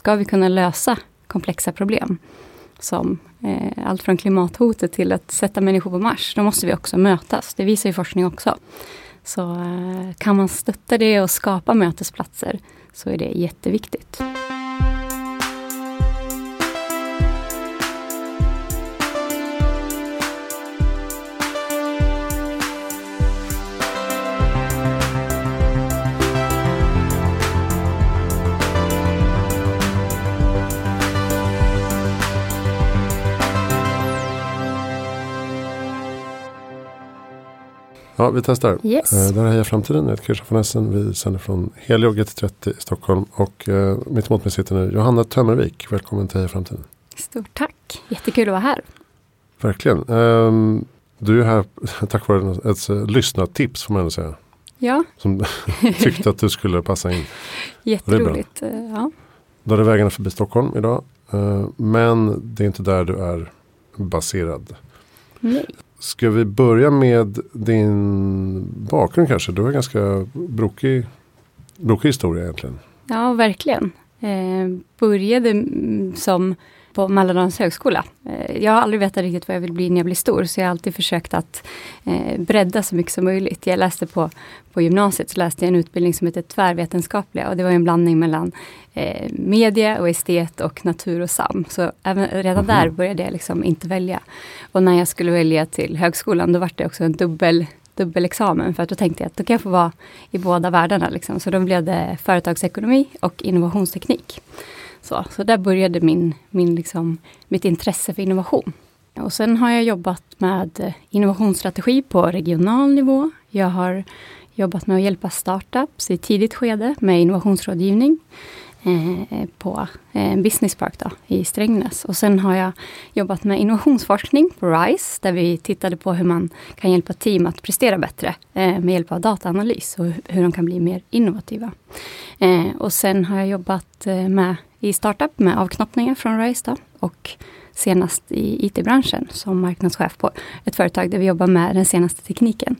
ska vi kunna lösa komplexa problem, som eh, allt från klimathotet till att sätta människor på Mars, då måste vi också mötas. Det visar ju forskning också. Så eh, kan man stötta det och skapa mötesplatser så är det jätteviktigt. Ja, vi testar. Yes. Eh, det här är Heja Framtiden. Jag heter Christian von Essen. Vi sänder från Helio GT30 i Stockholm. Och eh, mitt emot mig sitter nu Johanna Tömmervik. Välkommen till Heja Framtiden. Stort tack. Jättekul att vara här. Verkligen. Um, du är här tack vare ett, ett, ett lyssnartips får man ändå säga. Ja. Som tyckte att du skulle passa in. Jätteroligt. Eh, ja. Då är det vägarna förbi Stockholm idag. Men det är inte där du är baserad. Nej. Ska vi börja med din bakgrund kanske? Du har en ganska brokig, brokig historia egentligen. Ja, verkligen. Eh, började som på Mälardalens högskola. Eh, jag har aldrig vetat riktigt vad jag vill bli när jag blir stor, så jag har alltid försökt att eh, bredda så mycket som möjligt. Jag läste på, på gymnasiet, så läste jag en utbildning som heter tvärvetenskapliga och det var en blandning mellan eh, media och estet och natur och sam. Så även, redan där mhm. började jag liksom inte välja. Och när jag skulle välja till högskolan, då var det också en dubbel dubbelexamen för att då tänkte jag att då kan jag få vara i båda världarna. Liksom. Så då blev det företagsekonomi och innovationsteknik. Så, så där började min, min liksom, mitt intresse för innovation. Och sen har jag jobbat med innovationsstrategi på regional nivå. Jag har jobbat med att hjälpa startups i tidigt skede med innovationsrådgivning Eh, eh, på eh, en Park då, i Strängnäs. Och sen har jag jobbat med innovationsforskning på RISE, där vi tittade på hur man kan hjälpa team att prestera bättre eh, med hjälp av dataanalys och hur de kan bli mer innovativa. Eh, och sen har jag jobbat eh, med i startup med avknoppningar från RISE då, och senast i IT-branschen som marknadschef på ett företag där vi jobbar med den senaste tekniken,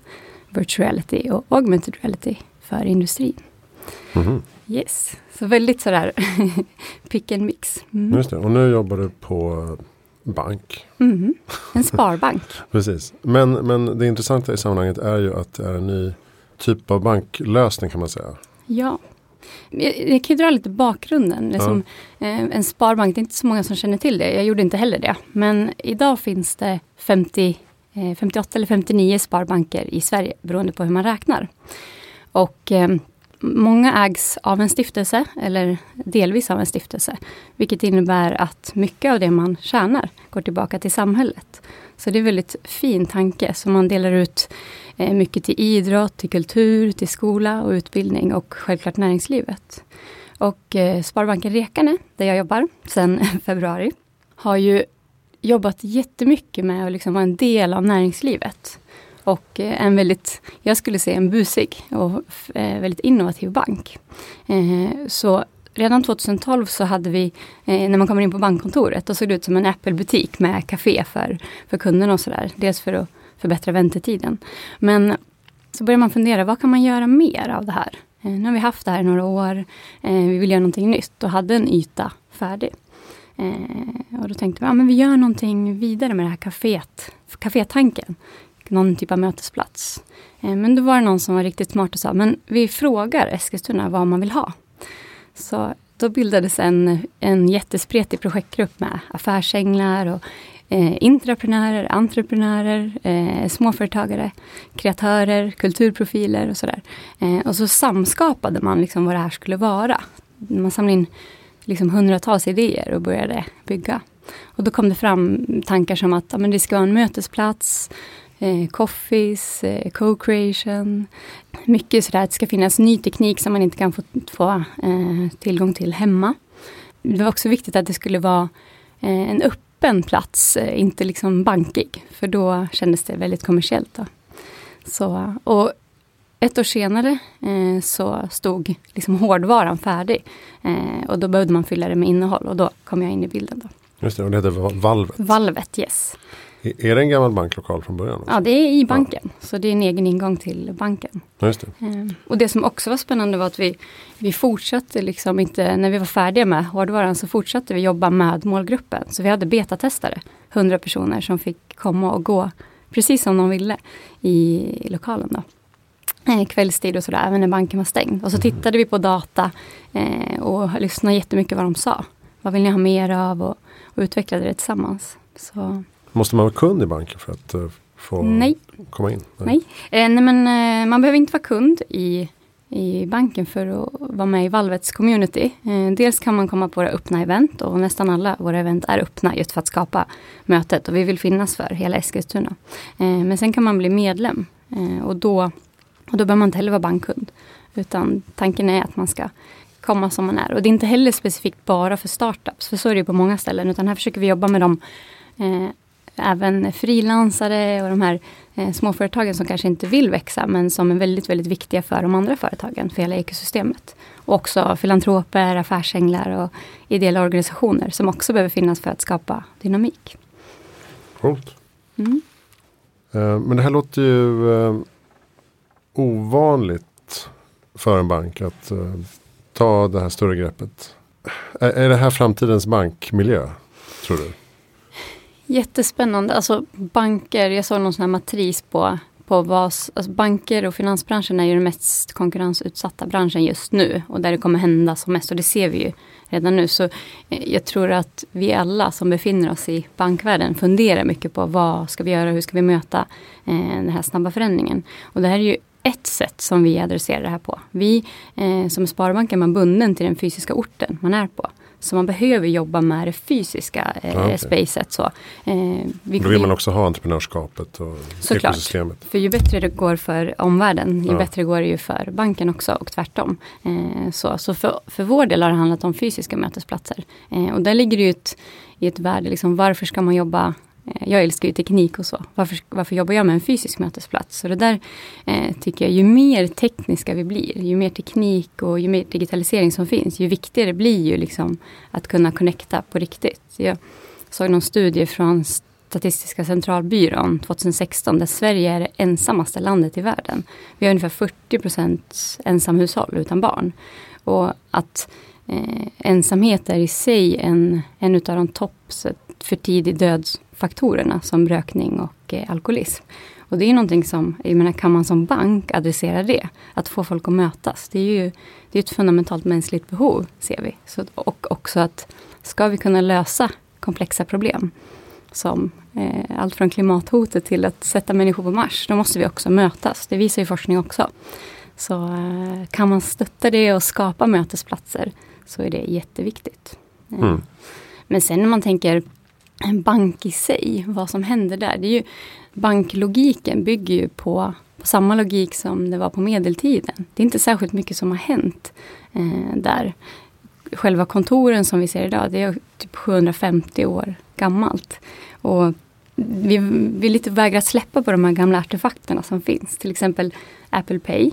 virtual reality och augmented reality för industrin. Mm. Yes, så väldigt sådär pick and mix. Mm. Just det, och nu jobbar du på bank. Mm. En sparbank. Precis, men, men det intressanta i sammanhanget är ju att det är en ny typ av banklösning kan man säga. Ja, jag, jag kan dra lite bakgrunden. Liksom, ja. eh, en sparbank, det är inte så många som känner till det. Jag gjorde inte heller det. Men idag finns det 50, eh, 58 eller 59 sparbanker i Sverige, beroende på hur man räknar. Och eh, många ägs av en stiftelse, eller delvis av en stiftelse. Vilket innebär att mycket av det man tjänar går tillbaka till samhället. Så det är en väldigt fin tanke. Så man delar ut eh, mycket till idrott, till kultur, till skola och utbildning och självklart näringslivet. Och eh, Sparbanken Rekarne, där jag jobbar sedan februari, har ju jobbat jättemycket med att liksom vara en del av näringslivet. Och eh, en väldigt, jag skulle säga en busig och eh, väldigt innovativ bank. Eh, så redan 2012 så hade vi, när man kommer in på bankkontoret, då såg det ut som en Apple-butik med café för, för kunderna och sådär. Dels för att förbättra väntetiden. Men så börjar man fundera, vad kan man göra mer av det här? Nu har vi haft det här i några år, vi vill göra någonting nytt och hade en yta färdig. Eh, och då tänkte vi, ja men vi gör någonting vidare med det här kaféet, kafétanken. Någon typ av mötesplats. Eh, men då var det någon som var riktigt smart och sa, men vi frågar Eskilstuna vad man vill ha. Så då bildades en, en jättespretig projektgrupp med affärsänglar och eh, intraprenörer, entreprenörer, eh, småföretagare, kreatörer, kulturprofiler och sådär. Eh, och så samskapade man liksom vad det här skulle vara. Man samlade in liksom hundratals idéer och började bygga. Och då kom det fram tankar som att ja, men det ska vara en mötesplats, eh, coffees, eh, co-creation. Mycket sådär att det ska finnas ny teknik som man inte kan få, få eh, tillgång till hemma. Det var också viktigt att det skulle vara eh, en öppen plats, inte liksom bankig. För då kändes det väldigt kommersiellt. Då. Så, och ett år senare eh, så stod liksom hårdvaran färdig. Eh, och då behövde man fylla det med innehåll och då kom jag in i bilden. Då. Just det, och det heter Valvet? Valvet, yes. Är det en gammal banklokal från början? Också? Ja, det är i banken. Ja. Så det är en egen ingång till banken. Just det. Ehm, och det som också var spännande var att vi, vi fortsatte liksom inte, när vi var färdiga med hårdvaran så fortsatte vi jobba med målgruppen. Så vi hade betatestare, 100 personer som fick komma och gå precis som de ville i lokalen. Då. Eh, kvällstid och sådär, även när banken var stängd. Och så mm. tittade vi på data eh, och lyssnade jättemycket vad de sa. Vad vill ni ha mer av? Och, och utvecklade det tillsammans. Så. Måste man vara kund i banken för att uh, få nej. komma in? Nej, nej. Eh, nej men eh, man behöver inte vara kund i, i banken för att vara med i Valvets community. Eh, dels kan man komma på våra öppna event och nästan alla våra event är öppna just för att skapa mötet och vi vill finnas för hela Eskilstuna. Eh, men sen kan man bli medlem eh, och då, och då behöver man inte heller vara bankkund. Utan tanken är att man ska komma som man är. Och det är inte heller specifikt bara för startups, för så är det på många ställen. Utan här försöker vi jobba med dem eh, även frilansare och de här eh, småföretagen som kanske inte vill växa men som är väldigt, väldigt viktiga för de andra företagen, för hela ekosystemet. Och också filantroper, affärsänglar och ideella organisationer som också behöver finnas för att skapa dynamik. Coolt. Mm. Eh, men det här låter ju eh, ovanligt för en bank att eh, ta det här större greppet. Är, är det här framtidens bankmiljö, tror du? Jättespännande. Alltså banker, jag såg någon sån här matris på, på vad, alltså banker och finansbranschen är ju den mest konkurrensutsatta branschen just nu och där det kommer hända som mest och det ser vi ju redan nu. Så eh, jag tror att vi alla som befinner oss i bankvärlden funderar mycket på vad ska vi göra, hur ska vi möta eh, den här snabba förändringen. Och det här är ju ett sätt som vi adresserar det här på. Vi eh, som Sparbanken man bunden till den fysiska orten man är på. Så man behöver jobba med det fysiska eh, okay. spacet. Så. Eh, Då vill man också ha entreprenörskapet och såklart, ekosystemet. För ju bättre det går för omvärlden, ju ja. bättre går det ju för banken också och tvärtom. Eh, så så för, för vår del har det handlat om fysiska mötesplatser. Eh, och där ligger det ju ett, i ett värde, liksom, varför ska man jobba Eh, jag älskar ju teknik och så. Varför, varför jobbar jag med en fysisk mötesplats? Så det där eh, tycker jag, ju mer tekniska vi blir, ju mer teknik och ju mer digitalisering som finns, ju viktigare blir ju liksom att kunna connecta på riktigt. Jag såg någon studie från Statistiska centralbyrån 2016 där Sverige är det ensammaste landet i världen. Vi har ungefär 40 procent ensamhushåll utan barn. Och att eh, ensamhet är i sig en, en av de topp för tidig dödsfaktorerna som rökning och eh, alkoholism. Och det är någonting som, jag menar, kan man som bank adressera det? Att få folk att mötas. Det är ju det är ett fundamentalt mänskligt behov, ser vi. Så, och också att ska vi kunna lösa komplexa problem som eh, allt från klimathotet till att sätta människor på Mars, då måste vi också mötas. Det visar ju forskning också. Så eh, kan man stötta det och skapa mötesplatser så är det jätteviktigt. Eh, mm. Men sen när man tänker en bank i sig, vad som händer där. Det är ju, banklogiken bygger ju på, på samma logik som det var på medeltiden. Det är inte särskilt mycket som har hänt eh, där. Själva kontoren som vi ser idag, det är typ 750 år gammalt. Och vi vill lite vägra släppa på de här gamla artefakterna som finns. Till exempel Apple Pay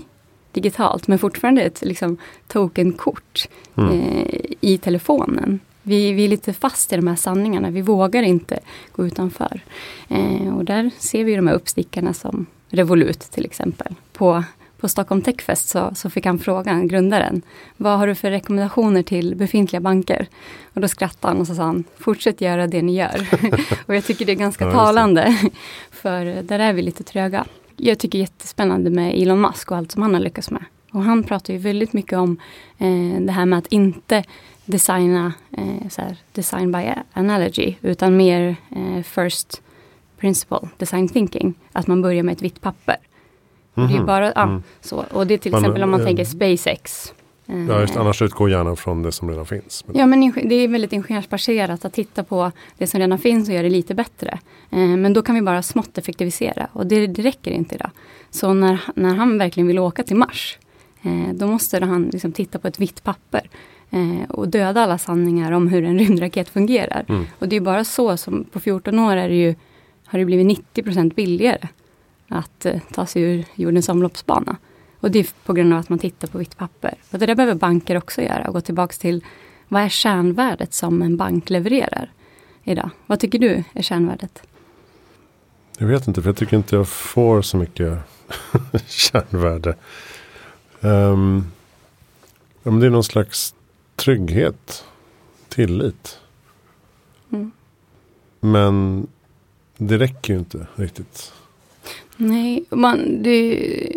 digitalt men fortfarande ett liksom, tokenkort mm. eh, i telefonen. Vi, vi är lite fast i de här sanningarna. Vi vågar inte gå utanför. Eh, och där ser vi de här uppstickarna som Revolut till exempel. På, på Stockholm Techfest så, så fick han frågan, grundaren, vad har du för rekommendationer till befintliga banker? Och då skrattade han och så sa han, fortsätt göra det ni gör. och jag tycker det är ganska ja, talande, för där är vi lite tröga. Jag tycker jättespännande med Elon Musk och allt som han har lyckats med. Och han pratar ju väldigt mycket om eh, det här med att inte designa eh, så här, design by analogy utan mer eh, first principle, design thinking. Att man börjar med ett vitt papper. Mm -hmm. det är mhm. bara, ja, mm. så. Och det är till man, exempel om man äh, tänker SpaceX. Ja, just, annars utgår gärna från det som redan finns. Ja, men det är väldigt ingenjörsbaserat att titta på det som redan finns och göra det lite bättre. Men då kan vi bara smått effektivisera och det, det räcker inte idag. Så när, när han verkligen vill åka till Mars, då måste han liksom titta på ett vitt papper eh, och döda alla sanningar om hur en rymdraket fungerar. Mm. Och det är bara så som på 14 år är det ju, har det blivit 90% billigare att eh, ta sig ur jordens omloppsbana. Och det är på grund av att man tittar på vitt papper. Och det där behöver banker också göra och gå tillbaks till vad är kärnvärdet som en bank levererar idag? Vad tycker du är kärnvärdet? Jag vet inte, för jag tycker inte jag får så mycket kärnvärde. Um, ja, men det är någon slags trygghet, tillit. Mm. Men det räcker ju inte riktigt. Nej, man, det,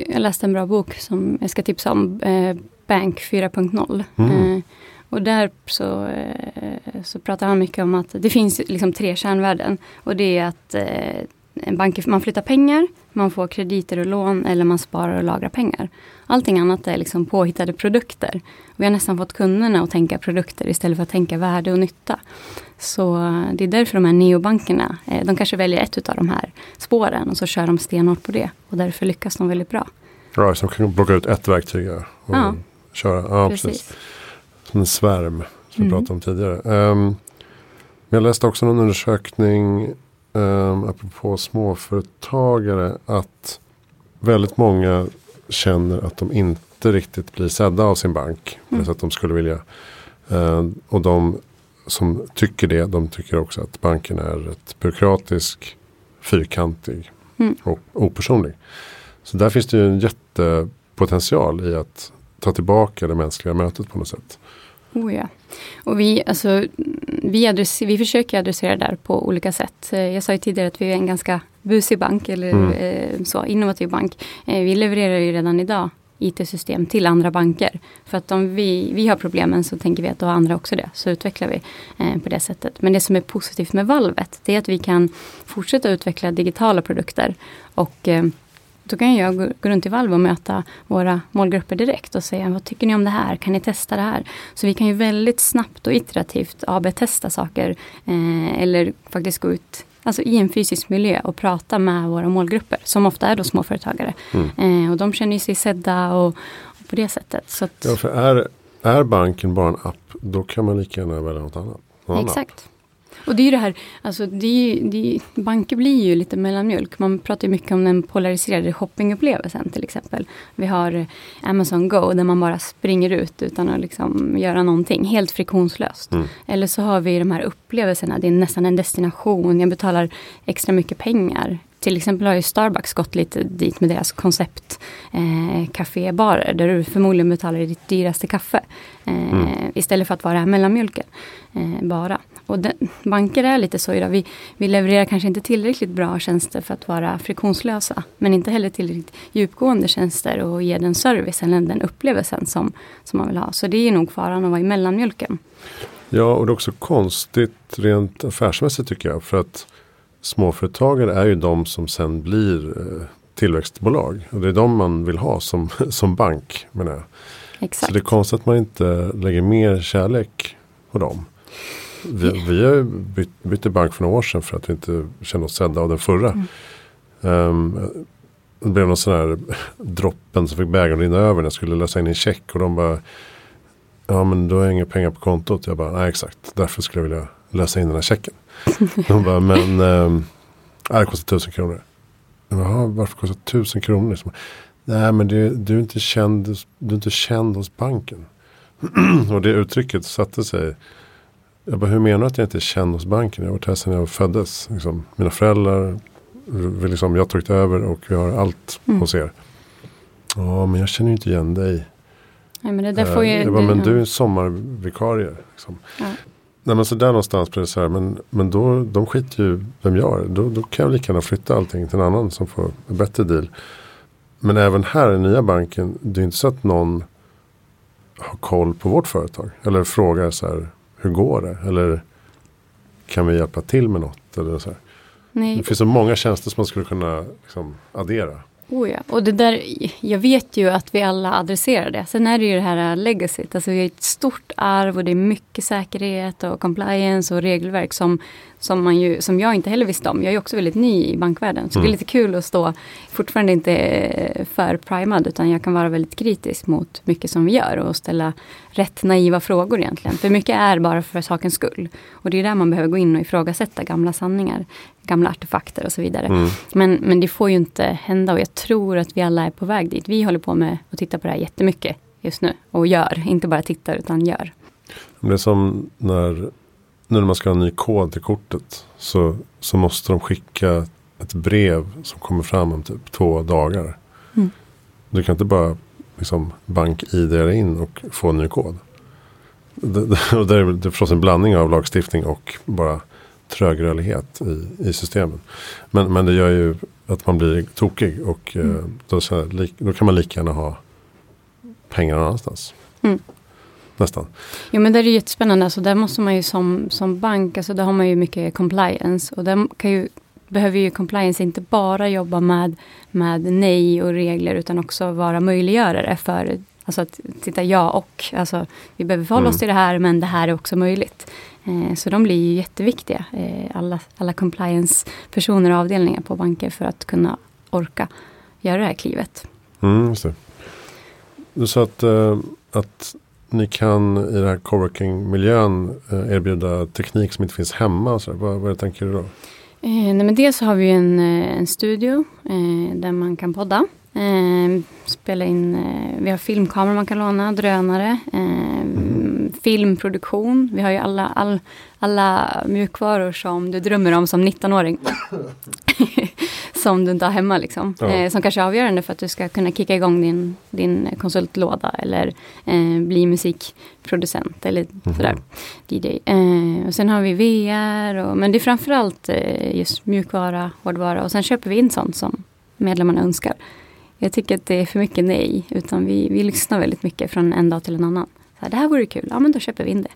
jag läste en bra bok som jag ska tipsa om. Eh, Bank 4.0. Mm. Eh, och där så, eh, så pratar han mycket om att det finns liksom tre kärnvärden. Och det är att eh, en bank, man flyttar pengar, man får krediter och lån eller man sparar och lagrar pengar. Allting annat är liksom påhittade produkter. Vi har nästan fått kunderna att tänka produkter istället för att tänka värde och nytta. Så det är därför de här neobankerna, eh, de kanske väljer ett av de här spåren och så kör de stenhårt på det. Och därför lyckas de väldigt bra. Ja, så de kan plocka ut ett verktyg och ja, köra. Ja, precis. precis. Som en svärm som vi mm. pratade om tidigare. Um, jag läste också någon undersökning um, apropå småföretagare att väldigt många känner att de inte riktigt blir sedda av sin bank. Mm. Så att de skulle vilja. Uh, och de som tycker det, de tycker också att banken är rätt byråkratisk, fyrkantig mm. och opersonlig. Så där finns det ju en jättepotential i att ta tillbaka det mänskliga mötet på något sätt. Oh ja. Och vi, alltså, vi, adresser, vi försöker adressera det där på olika sätt. Eh, jag sa ju tidigare att vi är en ganska busig bank, eller mm. eh, så, innovativ bank. Eh, vi levererar ju redan idag IT-system till andra banker. För att om vi, vi har problemen så tänker vi att då har andra också det. Så utvecklar vi eh, på det sättet. Men det som är positivt med valvet, det är att vi kan fortsätta utveckla digitala produkter. Och då kan jag gå, runt i valv och möta våra målgrupper direkt och säga vad tycker ni om det här? Kan ni testa det här? Så vi kan ju väldigt snabbt och iterativt AB-testa saker. Eh, eller faktiskt gå ut alltså i en fysisk miljö och prata med våra målgrupper som ofta är då småföretagare. Mm. Eh, och de känner sig sedda och, och på det sättet. Så att, ja, för är, är banken bara en app då kan man lika gärna välja något annat. Någon exakt. App. Och det är ju det här, alltså det är, det är, banker blir ju lite mellanmjölk. Man pratar ju mycket om den polariserade shoppingupplevelsen till exempel. Vi har Amazon Go där man bara springer ut utan att liksom göra någonting, helt friktionslöst. Mm. Eller så har vi de här upplevelserna, det är nästan en destination, jag betalar extra mycket pengar. Till exempel har ju Starbucks gått lite dit med deras koncept eh, kafébarer där du förmodligen betalar ditt dyraste kaffe. Eh, mm. Istället för att vara mellanmjölken eh, bara. Och den, banker är lite så idag. Vi, vi levererar kanske inte tillräckligt bra tjänster för att vara friktionslösa. Men inte heller tillräckligt djupgående tjänster och ge den servicen eller den upplevelsen som, som man vill ha. Så det är nog faran att vara i mellanmjölken. Ja, och det är också konstigt rent affärsmässigt tycker jag. För att småföretagare är ju de som sen blir eh, tillväxtbolag. Och det är de man vill ha som, som bank. Menar jag. Exakt. Så det är konstigt att man inte lägger mer kärlek på dem. Vi, vi har bytt, bytte bank för några år sedan för att vi inte kände oss sedda av den förra. Mm. Um, det blev någon sån här droppen som fick bägaren rinna över när jag skulle lösa in en check. Och de bara, ja men då har inga pengar på kontot. Jag bara, nej exakt, därför skulle jag vilja lösa in den här checken. de bara, men um, det kostar tusen kronor. Jaha, varför kostar tusen kronor? Nej men du, du, är inte känd, du är inte känd hos banken. och det uttrycket satte sig jag bara, hur menar du att jag inte är känd hos banken? Jag har varit här sedan jag föddes. Liksom, mina föräldrar, vi liksom, jag har tagit över och vi har allt mm. hos er. Ja, men jag känner ju inte igen dig. Nej, men det där får ju, jag bara, men du är en sommarvikarie. Liksom. Ja. Nej men så där någonstans blir det så här. Men, men då, de skiter ju vem jag är. Då, då kan jag lika gärna flytta allting till en annan som får en bättre deal. Men även här i nya banken. Det är inte så att någon har koll på vårt företag. Eller frågar så här hur går det? Eller kan vi hjälpa till med något? Eller så Nej. Det finns så många tjänster som man skulle kunna liksom, addera. Oh ja. Och det där, jag vet ju att vi alla adresserar det. Sen är det ju det här legacyt. Alltså vi har ett stort arv och det är mycket säkerhet och compliance och regelverk som som, man ju, som jag inte heller visste om. Jag är också väldigt ny i bankvärlden. Så mm. det är mm. lite kul att stå, fortfarande inte för primad, utan jag kan vara väldigt kritisk mot mycket som vi gör och ställa rätt naiva frågor egentligen. För mycket är bara för sakens skull. Och det är där man behöver gå in och ifrågasätta gamla sanningar, gamla artefakter och så vidare. Mm. Men, men det får ju inte hända och jag tror att vi alla är på väg dit. Vi håller på med att titta på det här jättemycket just nu och gör, inte bara tittar utan gör. Det är som när nu när man ska ha en ny kod till kortet så, så måste de skicka ett brev som kommer fram om typ två dagar. Mm. Du kan inte bara liksom bank-id in och få en ny kod. Det, det, det är förstås en blandning av lagstiftning och bara trögrörlighet i, i systemen. Men, men det gör ju att man blir tokig och eh, Mm. då, så här, då kan man lika gärna ha pengar någon annanstans. Mm. Nästan. Jo men det är ju jättespännande. Alltså, där måste man ju som, som bank, alltså, där har man ju mycket compliance. Och där kan ju, behöver ju compliance inte bara jobba med, med nej och regler utan också vara möjliggörare för Alltså att titta ja och. Alltså, vi behöver förhålla oss Mm. till det här men det här är också möjligt. Eh, så de blir ju jätteviktiga. Eh, alla, alla compliance-personer och avdelningar på banker för att kunna orka göra det här klivet. Mm, sa att, eh, att ni kan i den här coworking-miljön erbjuda teknik som inte finns hemma. Så. Vad, vad tänker du då? Eh, nej, men dels så har vi en, en studio eh, där man kan podda. Eh, spela in, vi har filmkameror man kan låna, drönare, eh, filmproduktion. Vi har ju alla, all, alla mjukvaror som du drömmer om som 19-åring. som du inte har hemma liksom. Ja. Eh, som kanske är avgörande för att du ska kunna kicka igång din, din konsultlåda eller eh, bli musikproducent eller Mhm. sådär. DJ. Eh, och sen har vi VR, och, men det är framförallt eh, just mjukvara, hårdvara och sen köper vi in sånt som medlemmarna önskar. Jag tycker att det är för mycket nej, utan vi, vi lyssnar väldigt mycket från en dag till en annan. Här, det här vore kul, ja men då köper vi in det.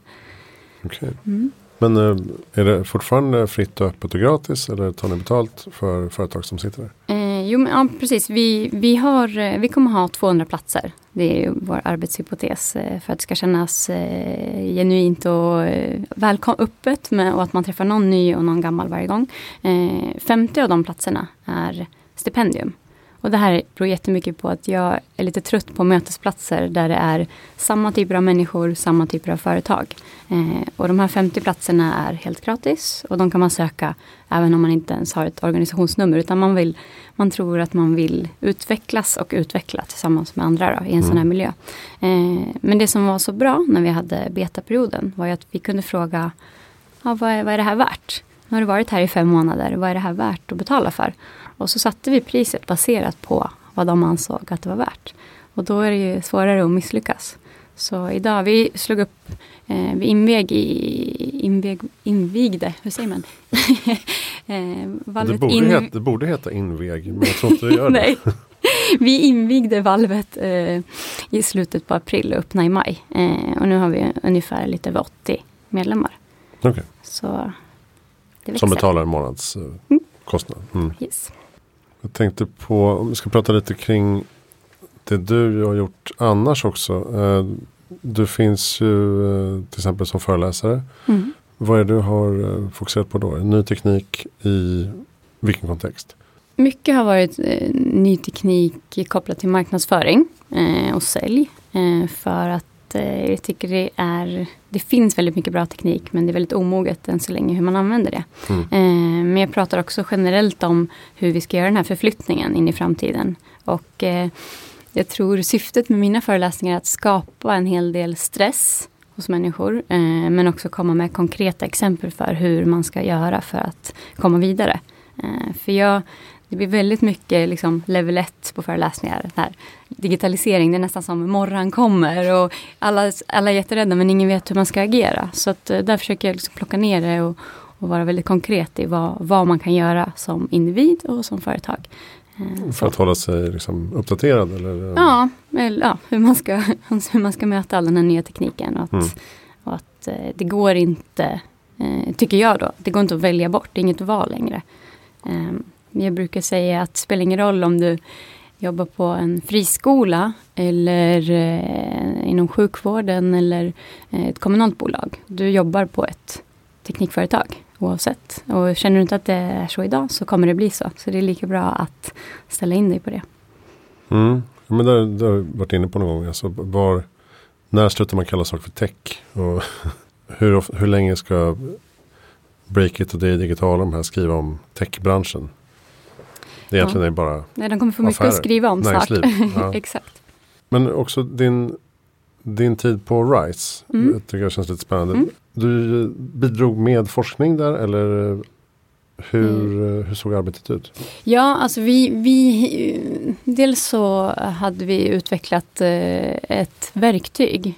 Okej. Mm. Men eh, är det fortfarande fritt och öppet och gratis? Eller tar ni betalt för företag som sitter där? Eh, jo, men, ja, precis. Vi, vi, har, eh, vi kommer ha 200 platser. Det är vår arbetshypotes eh, för att det ska kännas eh, genuint och eh, välkom- öppet med, och att man träffar någon ny och någon gammal varje gång. Eh, 50 av de platserna är stipendium. Och det här beror jättemycket på att jag är lite trött på mötesplatser där det är samma typer av människor, samma typer av företag. Eh, och de här 50 platserna är helt gratis och de kan man söka även om man inte ens har ett organisationsnummer utan man, vill, man tror att man vill utvecklas och utveckla tillsammans med andra då, i en sån här miljö. Eh, men det som var så bra när vi hade betaperioden var ju att vi kunde fråga ja, vad, är, vad är det här värt? Nu har du varit här i fem månader, vad är det här värt att betala för? Och så satte vi priset baserat på vad de ansåg att det var värt. Och då är det ju svårare att misslyckas. Så idag, vi slog upp, eh, vi invig i, invig, invigde, hur säger man? eh, Det borde, in- heta, det borde heta inveg, men jag tror inte det gör det. Vi invigde valvet eh, i slutet på april och öppnade i maj. Eh, och nu har vi ungefär lite över 80 medlemmar. Okej. Så. Som betalar en månads eh, kostnad. Mm. Yes. Jag tänkte på, om vi ska prata lite kring det du har gjort annars också. Eh, Du finns ju eh, till exempel som föreläsare. Mm. Vad är det du har eh, fokuserat på då? Ny teknik i vilken kontext? Mycket har varit ny teknik kopplat till marknadsföring och sälj. För att eh, jag tycker det är, det finns väldigt mycket bra teknik men det är väldigt omoget än så länge hur man använder det. Mm. Eh, men jag pratar också generellt om hur vi ska göra den här förflyttningen in i framtiden. Och eh, jag tror syftet med mina föreläsningar är att skapa en hel del stress hos människor. Eh, men också komma med konkreta exempel för hur man ska göra för att komma vidare. Eh, för jag, det blir väldigt mycket liksom level 1 på föreläsningar. Här digitalisering, det är nästan som morgon kommer och alla, alla är jätterädda men ingen vet hur man ska agera. Så att, eh, där försöker jag liksom plocka ner det och, och vara väldigt konkret i vad, vad man kan göra som individ och som företag. Eh, För så. att hålla sig liksom uppdaterad? Eller? Ja, eller, ja hur, man ska, hur man ska möta all den här nya tekniken. Och att, Mm. och att eh, det går inte, eh, tycker jag då, det går inte att välja bort, det är inget val längre. Jag brukar säga att det spelar ingen roll om du jobbar på en friskola eller eh, inom sjukvården eller eh, ett kommunalt bolag. Du jobbar på ett teknikföretag oavsett. Och känner du inte att det är så idag så kommer det bli så. Så det är lika bra att ställa in dig på det. Mm. Ja, Men där, där har jag varit inne på någon gång. Alltså, var, när slutar man kalla saker för tech? Och hur, hur länge ska Breakit och det digitala de här skriva om techbranschen? Det egentligen är bara Nej, de kommer få mycket Affärer. att skriva om snart. Ja. Exakt. Men också din, din tid på RISE. Mm. Jag tycker det känns lite spännande. Mm. Du bidrog med forskning där eller Hur, mm. hur såg arbetet ut? Ja, alltså vi, vi... Dels så hade vi utvecklat ett verktyg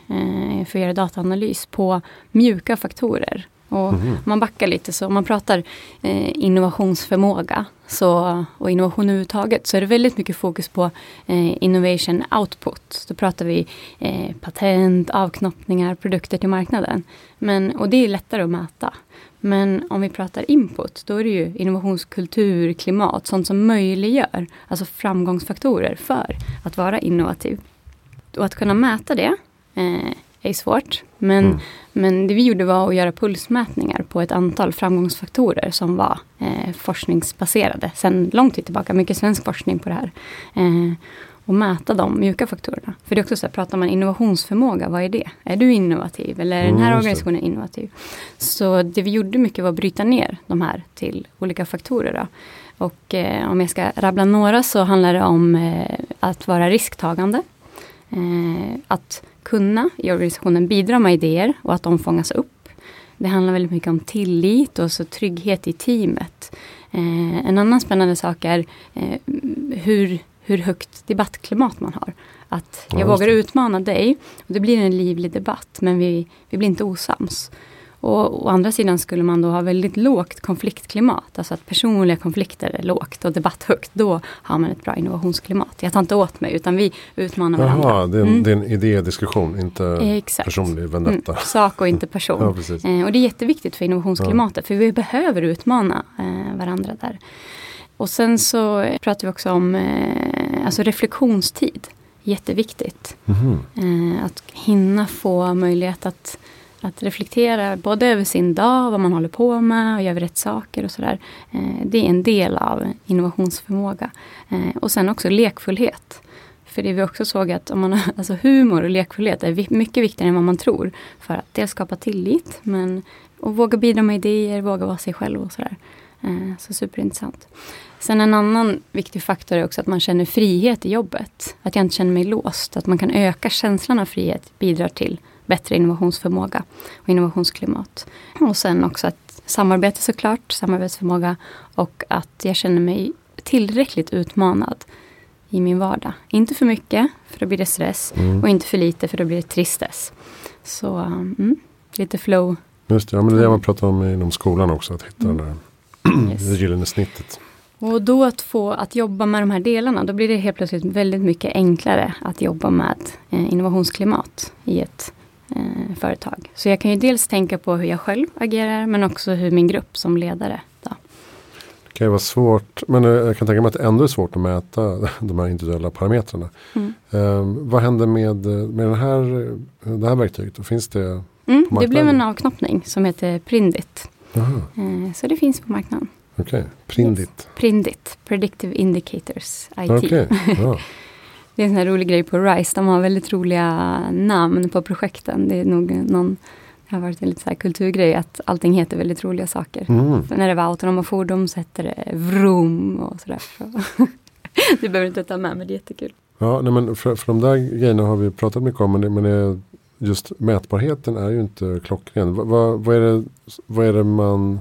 för att göra dataanalys på mjuka faktorer. Och mm. Man backar lite, så om man pratar eh, innovationsförmåga så, och innovation överhuvudtaget så är det väldigt mycket fokus på eh, innovation output. Då pratar vi eh, patent, avknoppningar, produkter till marknaden. Men, och det är lättare att mäta. Men om vi pratar input, då är det ju innovationskultur, klimat, sånt som möjliggör, alltså framgångsfaktorer för att vara innovativ. Och att kunna mäta det eh, är svårt. Men, mm. men det vi gjorde var att göra pulsmätningar på ett antal framgångsfaktorer som var eh, forskningsbaserade. Sen lång tid tillbaka, mycket svensk forskning på det här. Eh, och mäta de mjuka faktorerna. För det är också så här, pratar man innovationsförmåga, vad är det? Är du innovativ eller är den här mm, organisationen innovativ? Så det vi gjorde mycket var att bryta ner de här till olika faktorer. Då. Och eh, om jag ska rabbla några så handlar det om eh, att vara risktagande. Eh, att kunna i organisationen bidra med idéer och att de fångas upp. Det handlar väldigt mycket om tillit och så trygghet i teamet. Eh, en annan spännande sak är eh, hur, hur högt debattklimat man har. Att jag ja, vågar utmana dig och det blir en livlig debatt men vi, vi blir inte osams. Och å andra sidan skulle man då ha väldigt lågt konfliktklimat, alltså att personliga konflikter är lågt och debatt högt. Då har man ett bra innovationsklimat. Jag tar inte åt mig utan vi utmanar Jaha, varandra. Det är, en, mm. det är en idédiskussion, inte Exakt. personlig vendetta. Mm, sak och inte person. ja, eh, och det är jätteviktigt för innovationsklimatet, ja. för vi behöver utmana eh, varandra där. Och sen så pratar vi också om eh, alltså reflektionstid. Jätteviktigt. Mm. att hinna få möjlighet att att reflektera både över sin dag, vad man håller på med och gör vi rätt saker och sådär. Eh, det är en del av innovationsförmåga. Eh, och sen också lekfullhet. För det vi också såg att om man, alltså humor och lekfullhet är mycket viktigare än vad man tror. För att dels skapa tillit, men och våga bidra med idéer, våga vara sig själv och sådär. Eh, så superintressant. Sen en annan viktig faktor är också att man känner frihet i jobbet. Att jag inte känner mig låst. Att man kan öka känslan av frihet bidrar till bättre innovationsförmåga och innovationsklimat. Och sen också att samarbete såklart, samarbetsförmåga och att jag känner mig tillräckligt utmanad i min vardag. Inte för mycket, för då blir det stress. Mm. Och inte för lite, för då blir det tristess. Så mm, lite flow. Just det, ja, men det är det man pratar om inom skolan också. Att hitta mm. det, där, yes. det gyllene snittet. Och då att få att jobba med de här delarna, då blir det helt plötsligt väldigt mycket enklare att jobba med eh, innovationsklimat i ett eh, företag. Så jag kan ju dels tänka på hur jag själv agerar men också hur min grupp som ledare. Då. Det kan ju vara svårt, men eh, jag kan tänka mig att det ändå är svårt att mäta de här individuella parametrarna. Mm. Eh, vad händer med, med den här, det här verktyget? Finns det mm, Det blev en avknoppning som heter Prindit. Eh, så det finns på marknaden. Okej, okay. Prindit. Yes. Prindit, Predictive Indicators IT. Okay. Ja. Det är en sån här rolig grej på RISE. De har väldigt roliga namn på projekten. Det är nog någon det har varit en lite så kulturgrej att allting heter väldigt roliga saker. Mm. när det var autonoma fordon så hette det Vroom och sådär. du behöver inte ta med men det är jättekul. Ja, nej, men för, för de där grejerna har vi pratat mycket om men, det, men det, just mätbarheten är ju inte klockren. Vad, vad, vad, är det, vad är det man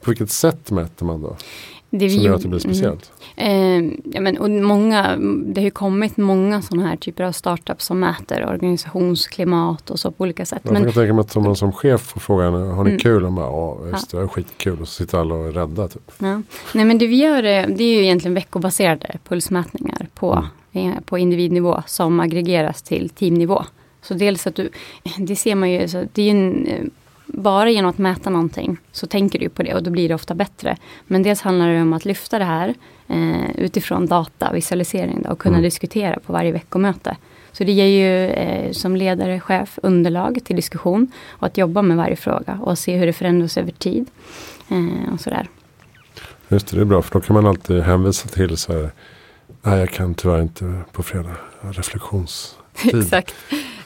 på vilket sätt mäter man då? Det som gör att det blir speciellt? Mm. Eh, ja, men, och många, det har ju kommit många sådana här typer av startups som mäter organisationsklimat och så på olika sätt. Jag kan tänka mig att som man som chef får frågan, har ni mm. kul? Och bara, ja, just det, är skitkul. Och så sitter alla och är rädda. Typ. Ja. Nej men det vi gör det är ju egentligen veckobaserade pulsmätningar på, mm. på individnivå som aggregeras till teamnivå. Så dels att du, det ser man ju, så det är en bara genom att mäta någonting så tänker du på det och då blir det ofta bättre. Men dels handlar det om att lyfta det här eh, utifrån data, visualisering då, och kunna mm. diskutera på varje veckomöte. Så det ger ju eh, som ledare, chef underlag till diskussion och att jobba med varje fråga och se hur det förändras över tid. Eh, och sådär. Just det, det är bra för då kan man alltid hänvisa till så här, nej jag kan tyvärr inte på fredag, reflektionstid. Exakt.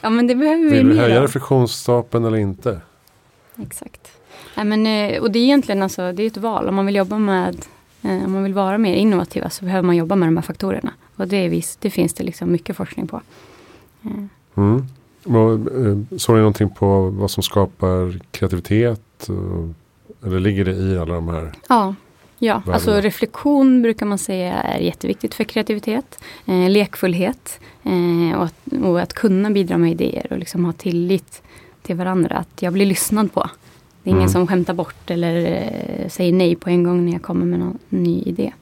Ja men det behöver vi Vill du höja reflektionsstapeln eller inte? Exakt. Ja, men, eh, och det är egentligen alltså, det är ett val. Om man vill jobba med eh, om man vill vara mer innovativa så behöver man jobba med de här faktorerna. Och det, visst, det finns det liksom mycket forskning på. Mm. Och, såg ni någonting på vad som skapar kreativitet? Eller ligger det i alla de här? Ja, ja. alltså reflektion brukar man säga är jätteviktigt för kreativitet. Eh, lekfullhet eh, och, att, och, att, kunna bidra med idéer och liksom ha tillit till varandra. Att jag blir lyssnad på. Det är ingen mm. som skämtar bort eller eh, säger nej på en gång när jag kommer med någon ny idé.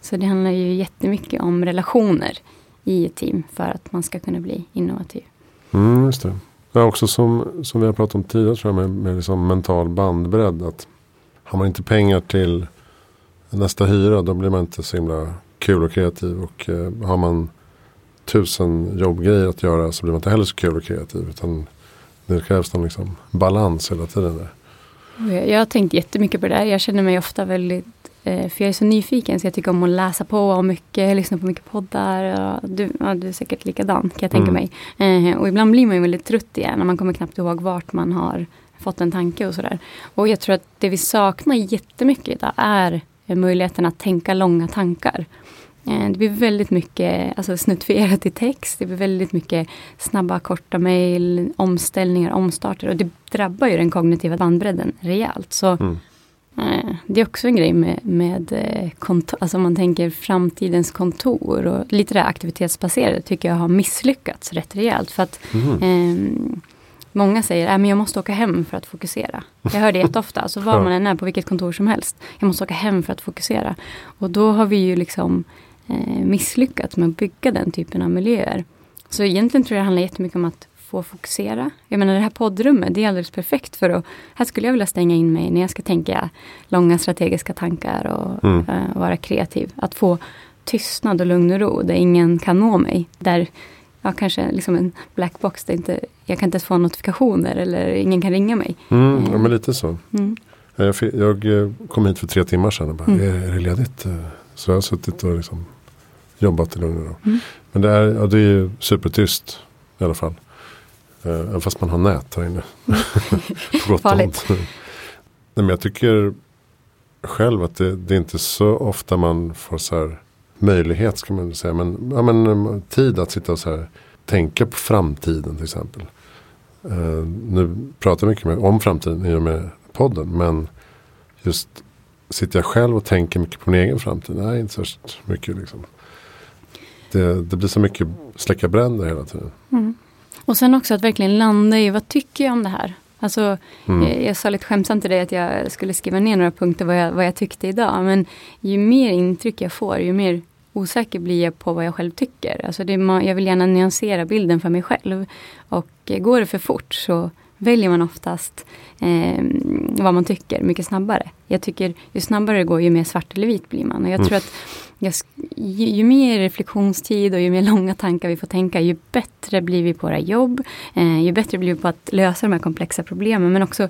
Så det handlar ju jättemycket om relationer i ett team för att man ska kunna bli innovativ. Mm, just det. Ja, också som, som vi har pratat om tidigare tror jag med, med liksom mental bandbredd. Att har man inte pengar till nästa hyra då blir man inte så himla kul och kreativ. Och eh, har man tusen jobbgrejer att göra så blir man inte heller så kul och kreativ. Utan det krävs någon liksom balans hela tiden. Där. Jag har tänkt jättemycket på det där. Jag känner mig ofta väldigt Eh, för jag är så nyfiken så jag tycker om att läsa på om mycket, lyssna på mycket poddar. Du, ja, du är säkert likadan kan jag tänka mm. mig. Eh, och ibland blir man ju väldigt trött igen när man kommer knappt ihåg vart man har fått en tanke och sådär. Och jag tror att det vi saknar jättemycket idag är möjligheten att tänka långa tankar. Eh, det blir väldigt mycket alltså, snuttifierat i text. Det blir väldigt mycket snabba korta mejl, omställningar, omstarter. Och det drabbar ju den kognitiva bandbredden rejält. Så mm. Eh, det är också en grej med, med eh, kontor, alltså om man tänker framtidens kontor och lite det aktivitetsbaserade tycker jag har misslyckats rätt rejält. För att mm. eh, Många säger att äh, jag måste åka hem för att fokusera. Jag hör det jätteofta, alltså var man än är på vilket kontor som helst. Jag måste åka hem för att fokusera. Och då har vi ju liksom misslyckats med att bygga den typen av miljöer. Så egentligen tror jag det handlar jättemycket om att få fokusera. Jag menar det här poddrummet, det är alldeles perfekt för att, här skulle jag vilja stänga in mig när jag ska tänka långa strategiska tankar och mm. uh, vara kreativ. Att få tystnad och lugn och ro där ingen kan nå mig. Där ja, kanske liksom en blackbox där inte, jag kan inte ens få notifikationer eller ingen kan ringa mig. Mm, ja, men lite så. Mm. Jag, jag, eh, kom hit för tre timmar sedan och bara, mm. är, är det ledigt? Så jag har suttit och liksom jobbat i lugn och ro. Mm. Men det är, ja, det är supertyst i alla fall. Eh, även fast man har nät här inne. På gott ont. Nej, men jag tycker själv att det, det, är inte så ofta man får så här möjlighet ska man säga. Men, ja, men eh, tid att sitta och så här tänka på framtiden till exempel. Uh, nu pratar jag mycket med, om framtiden i och med podden. Men just sitter jag själv och tänker mycket på min egen framtid. Nej, inte särskilt mycket liksom. Det, det blir så mycket släcka bränder hela tiden. Mm. Och sen också att verkligen landa i vad tycker jag om det här? Alltså, mm. jag, sa lite skämtsamt till dig att jag skulle skriva ner några punkter vad jag, vad jag tyckte idag. Men ju mer intryck jag får, ju mer osäker blir jag på vad jag själv tycker. Alltså det, jag vill gärna nyansera bilden för mig själv. Och eh, går det för fort så väljer man oftast eh, vad man tycker mycket snabbare. Jag tycker ju snabbare det går ju mer svart eller vit blir man. Och jag mm. tror att ju, ju, mer reflektionstid och ju mer långa tankar vi får tänka, ju bättre blir vi på våra jobb. Eh, ju bättre blir vi på att lösa de här komplexa problemen. Men också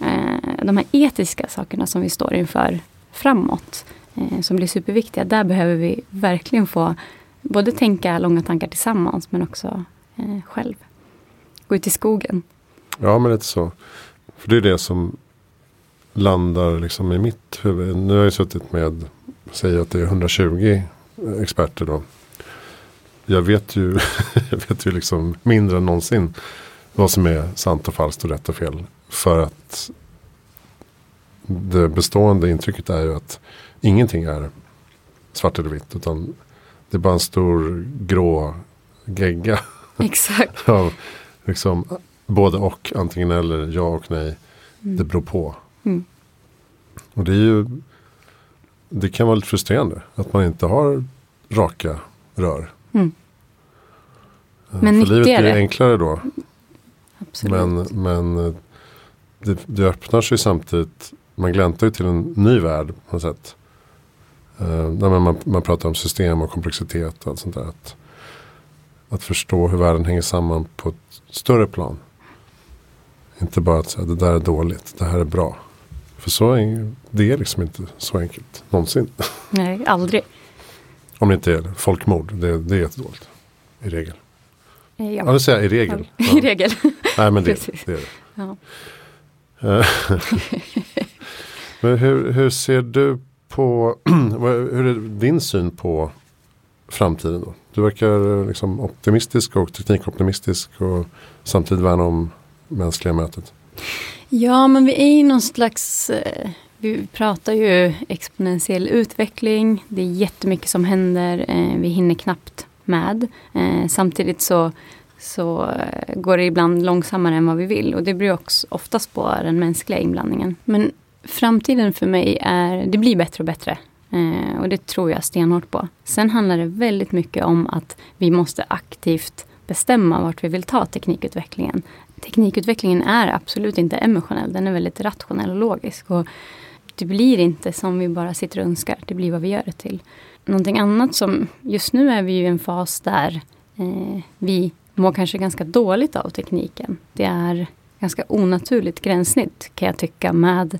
eh, de här etiska sakerna som vi står inför framåt. Eh, som blir superviktiga. Där behöver vi verkligen få både tänka långa tankar tillsammans men också eh, själv. Gå ut i skogen. Ja men lite så. För det är det som landar liksom i mitt huvud. Nu har jag suttit med säger att det är 120 experter då. Jag vet ju, jag vet ju liksom mindre än någonsin vad som är sant och falskt och rätt och fel. För att det bestående intrycket är ju att ingenting är svart eller vitt. Utan det är bara en stor grå gegga. Exakt. av liksom, både och, antingen eller, ja och nej. Mm. Det beror på. Mm. Och det är ju det kan vara lite frustrerande att man inte har raka rör. Mm. Eh, men För livet blir enklare då. Absolut. Men, men eh, det, det öppnar sig samtidigt. Man gläntar ju till en ny värld på något sätt. Uh, man, man pratar om system och komplexitet och allt sånt där. Att, att förstå hur världen hänger samman på ett större plan. Inte bara att säga det där är dåligt, det här är bra. För så är, det är liksom inte så enkelt någonsin. Nej, aldrig. Om det inte är folkmord, det, det är jättedåligt. I regel. Ja, ja det säger jag i regel. Ja. I regel. Nej men det, det är det. Ja. men hur, hur ser du på, hur är din syn på framtiden då? Du verkar liksom optimistisk och teknikoptimistisk och samtidigt värna om mänskliga mötet. Ja, men vi är i någon slags eh, vi pratar ju exponentiell utveckling. Det är jättemycket som händer. Eh, vi hinner knappt med. Eh, samtidigt så, så går det ibland långsammare än vad vi vill. Och det beror också oftast på den mänskliga inblandningen. Men framtiden för mig är, det blir bättre och bättre. och det tror jag stenhårt på. Sen handlar det väldigt mycket om att vi måste aktivt bestämma vart vi vill ta teknikutvecklingen. Teknikutvecklingen är absolut inte emotionell, den är väldigt rationell och logisk. Och det blir inte som vi bara sitter och önskar, det blir vad vi gör det till. Någonting annat som, just nu är vi i en fas där eh, vi mår kanske ganska dåligt av tekniken. Det är ganska onaturligt gränssnitt kan jag tycka med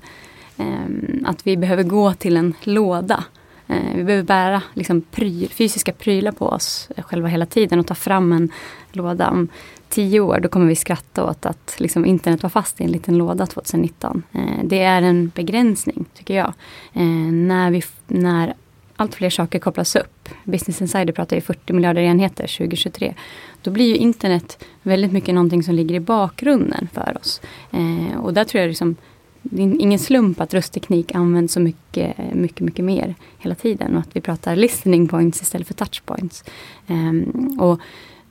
eh, att vi behöver gå till en låda. Eh, vi behöver bära liksom, pryl, fysiska prylar på oss själva hela tiden och ta fram en låda. Om tio år, då kommer vi skratta åt att liksom, internet var fast i en liten låda 2019. Eh, det är en begränsning, tycker jag. Eh, när, vi, när allt fler saker kopplas upp. Business Insider pratar ju 40 miljarder enheter 2023. Då blir ju internet väldigt mycket någonting som ligger i bakgrunden för oss. Eh, och där tror jag liksom, det är ingen slump att röstteknik används så mycket, mycket, mycket mer hela tiden. Och att vi pratar listening points istället för touch points. Eh, och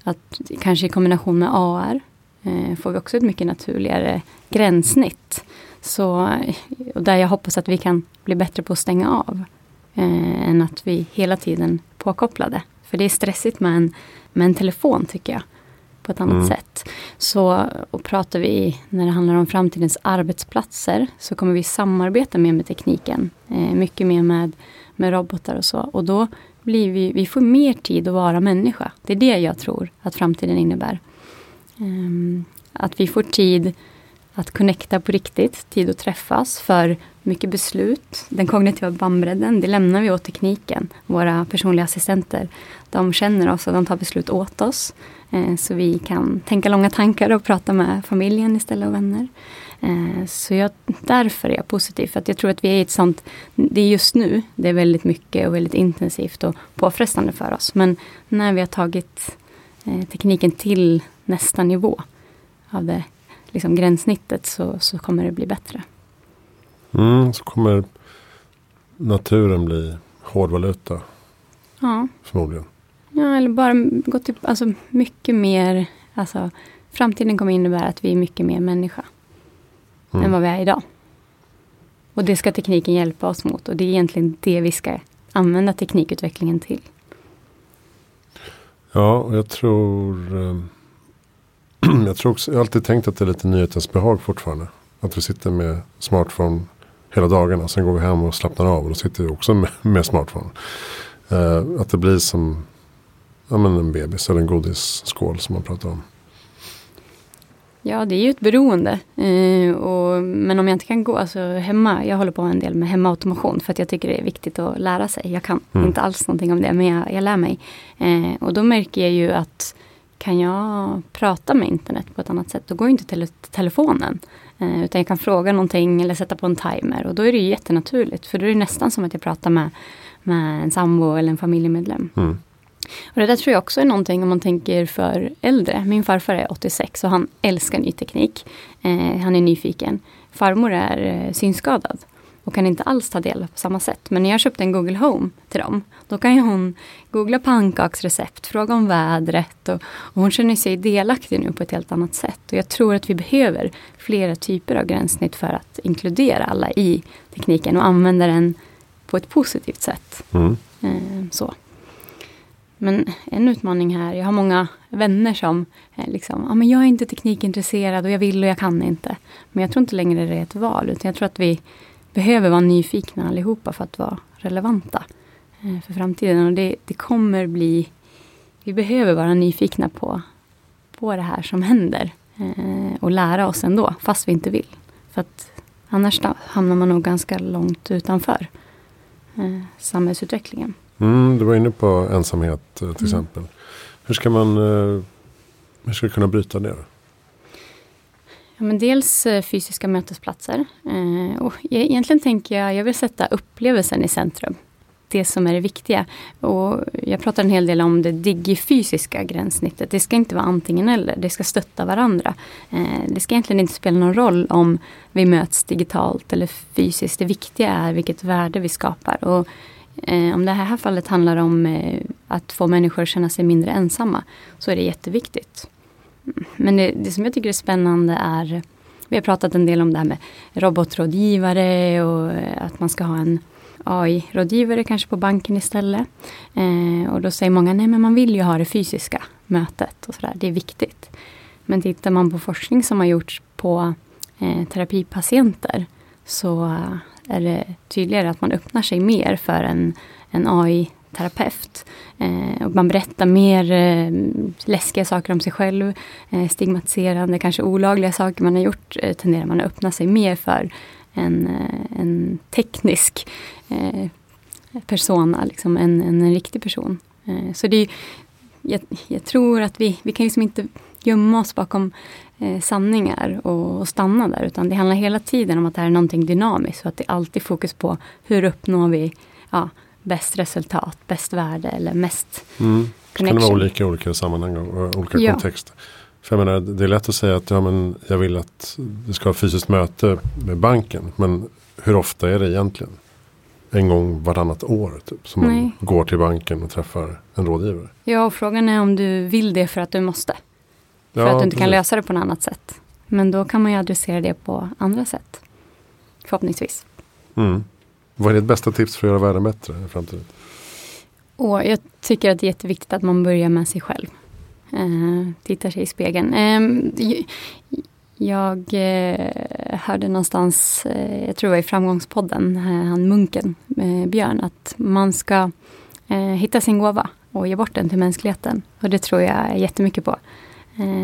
att kanske i kombination med AR eh, får vi också ett mycket naturligare gränssnitt. Så, och där jag hoppas att vi kan bli bättre på att stänga av. Eh, än att vi hela tiden påkopplade. För det är stressigt med en, med en telefon tycker jag. På ett annat mm. sätt. Så och pratar vi när det handlar om framtidens arbetsplatser så kommer vi samarbeta mer med tekniken. Eh, mycket mer med, med robotar och så. Och då blir vi, vi får mer tid att vara människa. Det är det jag tror att framtiden innebär. Um, att vi får tid att connecta på riktigt, tid att träffas för mycket beslut. Den kognitiva bandbredden, det lämnar vi åt tekniken. Våra personliga assistenter, de känner oss och de tar beslut åt oss. Eh, så vi kan tänka långa tankar och prata med familjen istället och vänner. Eh, så jag, därför är jag positiv. För att jag tror att vi är i ett sånt... Det är just nu, det är väldigt mycket och väldigt intensivt och påfrestande för oss. Men när vi har tagit eh, tekniken till nästa nivå av det liksom gränssnittet så, så kommer det bli bättre. Mm, så kommer naturen bli hårdvaluta. Ja. Förmodligen. Ja, eller bara gå till, alltså mycket mer, alltså framtiden kommer innebära att vi är mycket mer människa mm. än vad vi är idag. Och det ska tekniken hjälpa oss mot och det är egentligen det vi ska använda teknikutvecklingen till. Ja, och jag tror eh, jag, tror också, jag har alltid tänkt att det är lite nyhetens behag fortfarande. Att vi sitter med smartphone hela dagarna. Sen går vi hem och slappnar av och då sitter vi också med, med smartphone. Uh, att det blir som ja, men en bebis eller en godisskål som man pratar om. Ja, det är ju ett beroende. Eh, och, men om jag inte kan gå, alltså hemma, jag håller på en del med hemmaautomation för att jag tycker det är viktigt att lära sig. Jag kan mm. inte alls någonting om det, men jag, jag lär mig. Eh, och då märker jag ju att kan jag prata med internet på ett annat sätt, då går inte tele telefonen. Eh, utan jag kan fråga någonting eller sätta på en timer och då är det ju jättenaturligt. För då är det nästan som att jag pratar med, med en sambo eller en familjemedlem. Mm. Och det där tror jag också är någonting om man tänker för äldre. Min farfar är 86 och han älskar ny teknik. Eh, han är nyfiken. Farmor är eh, synskadad och kan inte alls ta del på samma sätt. Men när jag köpte en Google Home till dem, då kan ju hon googla pannkaksrecept, fråga om vädret och, och, hon känner sig delaktig nu på ett helt annat sätt. Och jag tror att vi behöver flera typer av gränssnitt för att inkludera alla i tekniken och använda den på ett positivt sätt. Mm. Eh, så. Men en utmaning här, jag har många vänner som liksom, ja men jag är inte teknikintresserad och jag vill och jag kan inte. Men jag tror inte längre det är ett val, utan jag tror att vi behöver vara nyfikna allihopa för att vara relevanta eh, för framtiden. Och det, det kommer bli, vi behöver vara nyfikna på, på det här som händer eh, och lära oss ändå, fast vi inte vill. För att annars hamnar man nog ganska långt utanför eh, samhällsutvecklingen. Mm, du var inne på ensamhet eh, till mm. exempel. Hur ska man eh, hur ska kunna bryta det? Ja, men dels eh, fysiska mötesplatser. och egentligen tänker jag, jag vill sätta upplevelsen i centrum. det som är det viktiga. Och jag pratar en hel del om det digifysiska gränssnittet. Det ska inte vara antingen eller, det ska stötta varandra. Det ska egentligen inte spela någon roll om vi möts digitalt eller fysiskt. Det viktiga är vilket värde vi skapar. Och Eh, om det här fallet handlar om eh, att få människor att känna sig mindre ensamma, så är det jätteviktigt. Mm. Men det, det som jag tycker är spännande är vi har pratat en del om det här med robotrådgivare och eh, att man ska ha en AI-rådgivare kanske på banken istället. Eh, och då säger många, nej men man vill ju ha det fysiska mötet och sådär, det är viktigt. Men tittar man på forskning som har gjorts på eh, terapipatienter så är det tydligare att man öppnar sig mer för en, en AI-terapeut. Eh, och man berättar mer eh, läskiga saker om sig själv, eh, stigmatiserande, kanske olagliga saker man har gjort, eh, tenderar man att öppna sig mer för en, eh, en teknisk eh, persona, liksom en, en, en, riktig person. Eh, så det är, jag, jag, tror att vi, vi kan liksom inte gömma oss bakom eh, sanningar och, och, stanna där, utan det handlar hela tiden om att det här är någonting dynamiskt och att det är alltid fokus på hur uppnår vi ja, bäst resultat, bäst värde eller mest mm. Det kan vara olika i olika sammanhang och olika ja. kontexter. För jag menar, det är lätt att säga att ja, men jag vill att det ska ha fysiskt möte med banken. Men hur ofta är det egentligen? En gång varannat år typ, som Nej. man går till banken och träffar en rådgivare. Ja, och frågan är om du vill det för att du måste. För ja, att du inte precis. kan lösa det på något annat sätt. Men då kan man ju adressera det på andra sätt. Förhoppningsvis. Mm. Vad är ditt bästa tips för att göra världen bättre i framtiden? Och jag tycker att det är jätteviktigt att man börjar med sig själv. Uh, tittar sig i spegeln. Uh, jag uh, hörde någonstans, uh, jag tror det var i Framgångspodden, han munken, Björn, att man ska hitta sin gåva och ge bort den till mänskligheten. Och det tror jag jättemycket på.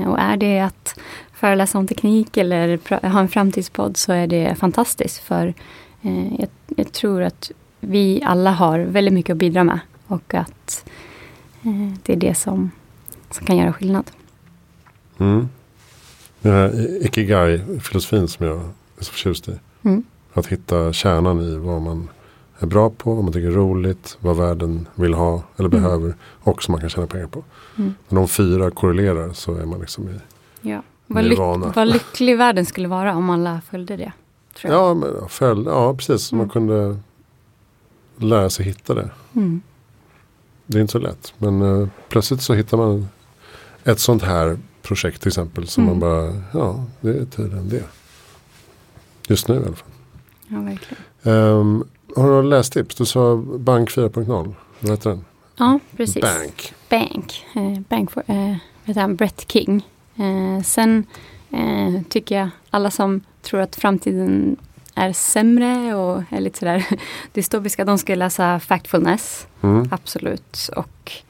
Och är det att föreläsa om teknik eller ha en framtidspodd så är det fantastiskt. För jag, jag, tror att vi alla har väldigt mycket att bidra med. Och att det är det som som kan göra skillnad. Mm. Den här ikigai-filosofin som jag är så förtjust i. Mm. Att hitta kärnan i vad man är bra på, vad man tycker är roligt, vad världen vill ha eller mm. behöver och som man kan tjäna pengar på. Mm. Men om fyra korrelerar så är man liksom i ja. Vad, lyck vad lycklig världen skulle vara om alla följde det. Ja, men, följ, ja, precis. Mm. Man kunde lära sig hitta det. Mm. Det är inte så lätt. Men uh, plötsligt så hittar man ett sånt här projekt till exempel. Som mm. man bara, ja det är tydligen det. Just nu i alla fall. Ja, verkligen. Um, har du lästips? Du sa Bank 4.0. Vad heter den? Ja, precis. Bank. Bank. Uh, bank for, uh, vet han, Brett King. Uh, sen uh, tycker jag alla som tror att framtiden är sämre och är lite sådär dystopiska, de ska läsa Factfulness. Mm. Absolut. Och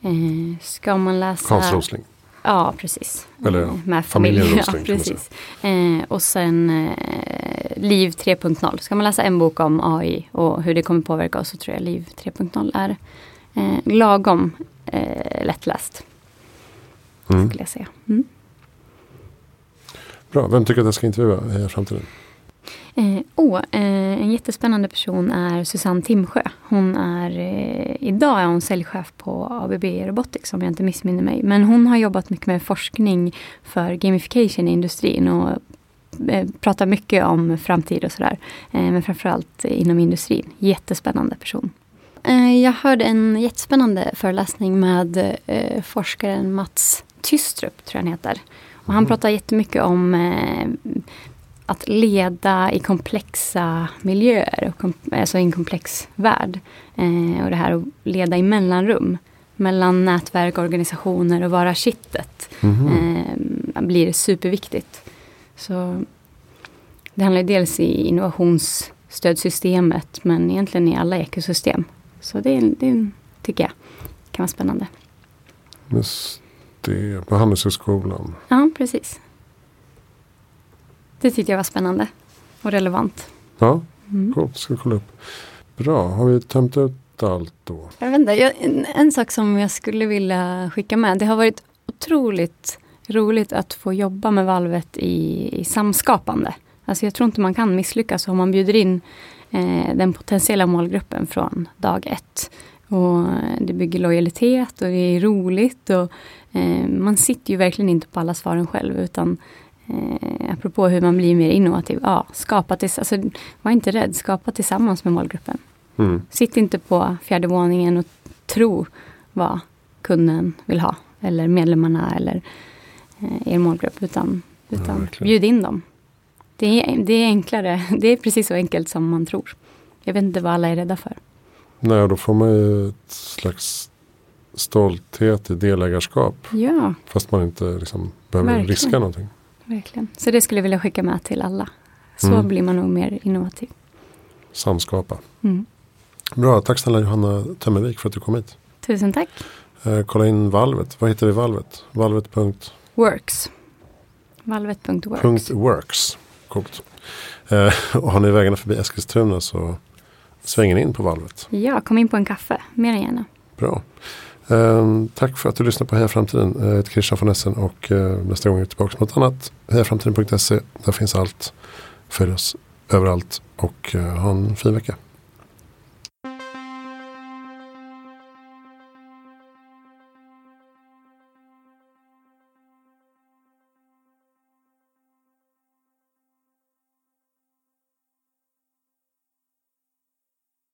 Eh, ska man läsa... Hans Rosling. Ja, precis. Eller eh, med familjen Rosling. Ja, precis. Eh, och sen eh, Liv 3.0. Ska man läsa en bok om AI och hur det kommer påverka oss så tror jag Liv 3.0 är eh, lagom eh, lättläst. Mm. Skulle jag säga. Mm. Bra, vem tycker att jag ska intervjua i framtiden? Eh, oh, eh, en jättespännande person är Susanne Timsjö. Hon är, eh, idag är hon säljchef på ABB Robotics om jag inte missminner mig. Men hon har jobbat mycket med forskning för gamification i industrin och eh, pratar mycket om framtid och sådär. Eh, men framförallt inom industrin. Jättespännande person. Eh, jag hörde en jättespännande föreläsning med forskaren Mats Tystrup, tror jag han heter. Och han mm. pratar jättemycket om att leda i komplexa miljöer, alltså i en komplex värld. Eh, och det här att leda i mellanrum, mellan nätverk, organisationer och vara kittet, mm eh, blir superviktigt. Så det handlar dels i innovationsstödsystemet, men egentligen i alla ekosystem. Så det, det tycker jag kan vara spännande. Just det, på Handelshögskolan. Ja, precis. Det tyckte jag var spännande och relevant. Ja, mm. coolt. Ska kolla upp. Bra, har vi tömt ut allt då? Jag vet inte, jag, en, en, sak som jag skulle vilja skicka med. Det har varit otroligt roligt att få jobba med valvet i, i samskapande. Alltså jag tror inte man kan misslyckas om man bjuder in eh, den potentiella målgruppen från dag ett. Och det bygger lojalitet och det är roligt. Och, eh, man sitter ju verkligen inte på alla svaren själv utan eh, apropå hur man blir mer innovativ. Ja, skapa tills, alltså, var inte rädd, skapa tillsammans med målgruppen. Mm. Sitt inte på fjärde våningen och tro vad kunden vill ha. Eller medlemmarna eller eh, er målgrupp. Utan, utan verkligen. bjud in dem. Det är, det är enklare. Det är precis så enkelt som man tror. Jag vet inte vad alla är rädda för. Nej, då får man ju ett slags stolthet i delägarskap. Ja, Fast man inte liksom behöver Verkligen. riska någonting. Verkligen. Så det skulle jag vilja skicka med till alla. Så Mm. blir man nog mer innovativ. Samskapa. Mm. Bra, tack snälla Johanna Tömmervik för att du kom hit. Tusen tack. Eh, kolla in valvet. Vad hittar vi valvet? Valvet.works. Works. Valvet.works. Works. Coolt. Eh, och har ni vägarna förbi Eskilstuna så svänger ni in på valvet. Ja, kom in på en kaffe. Mer än gärna. Bra. Ehm, tack för att du lyssnade på Heja Framtiden. Eh, jag heter Christian von Essen och eh, nästa gång är vi tillbaka med något annat. Hejaframtiden.se. Där finns allt. Följ oss överallt och eh, ha en fin vecka.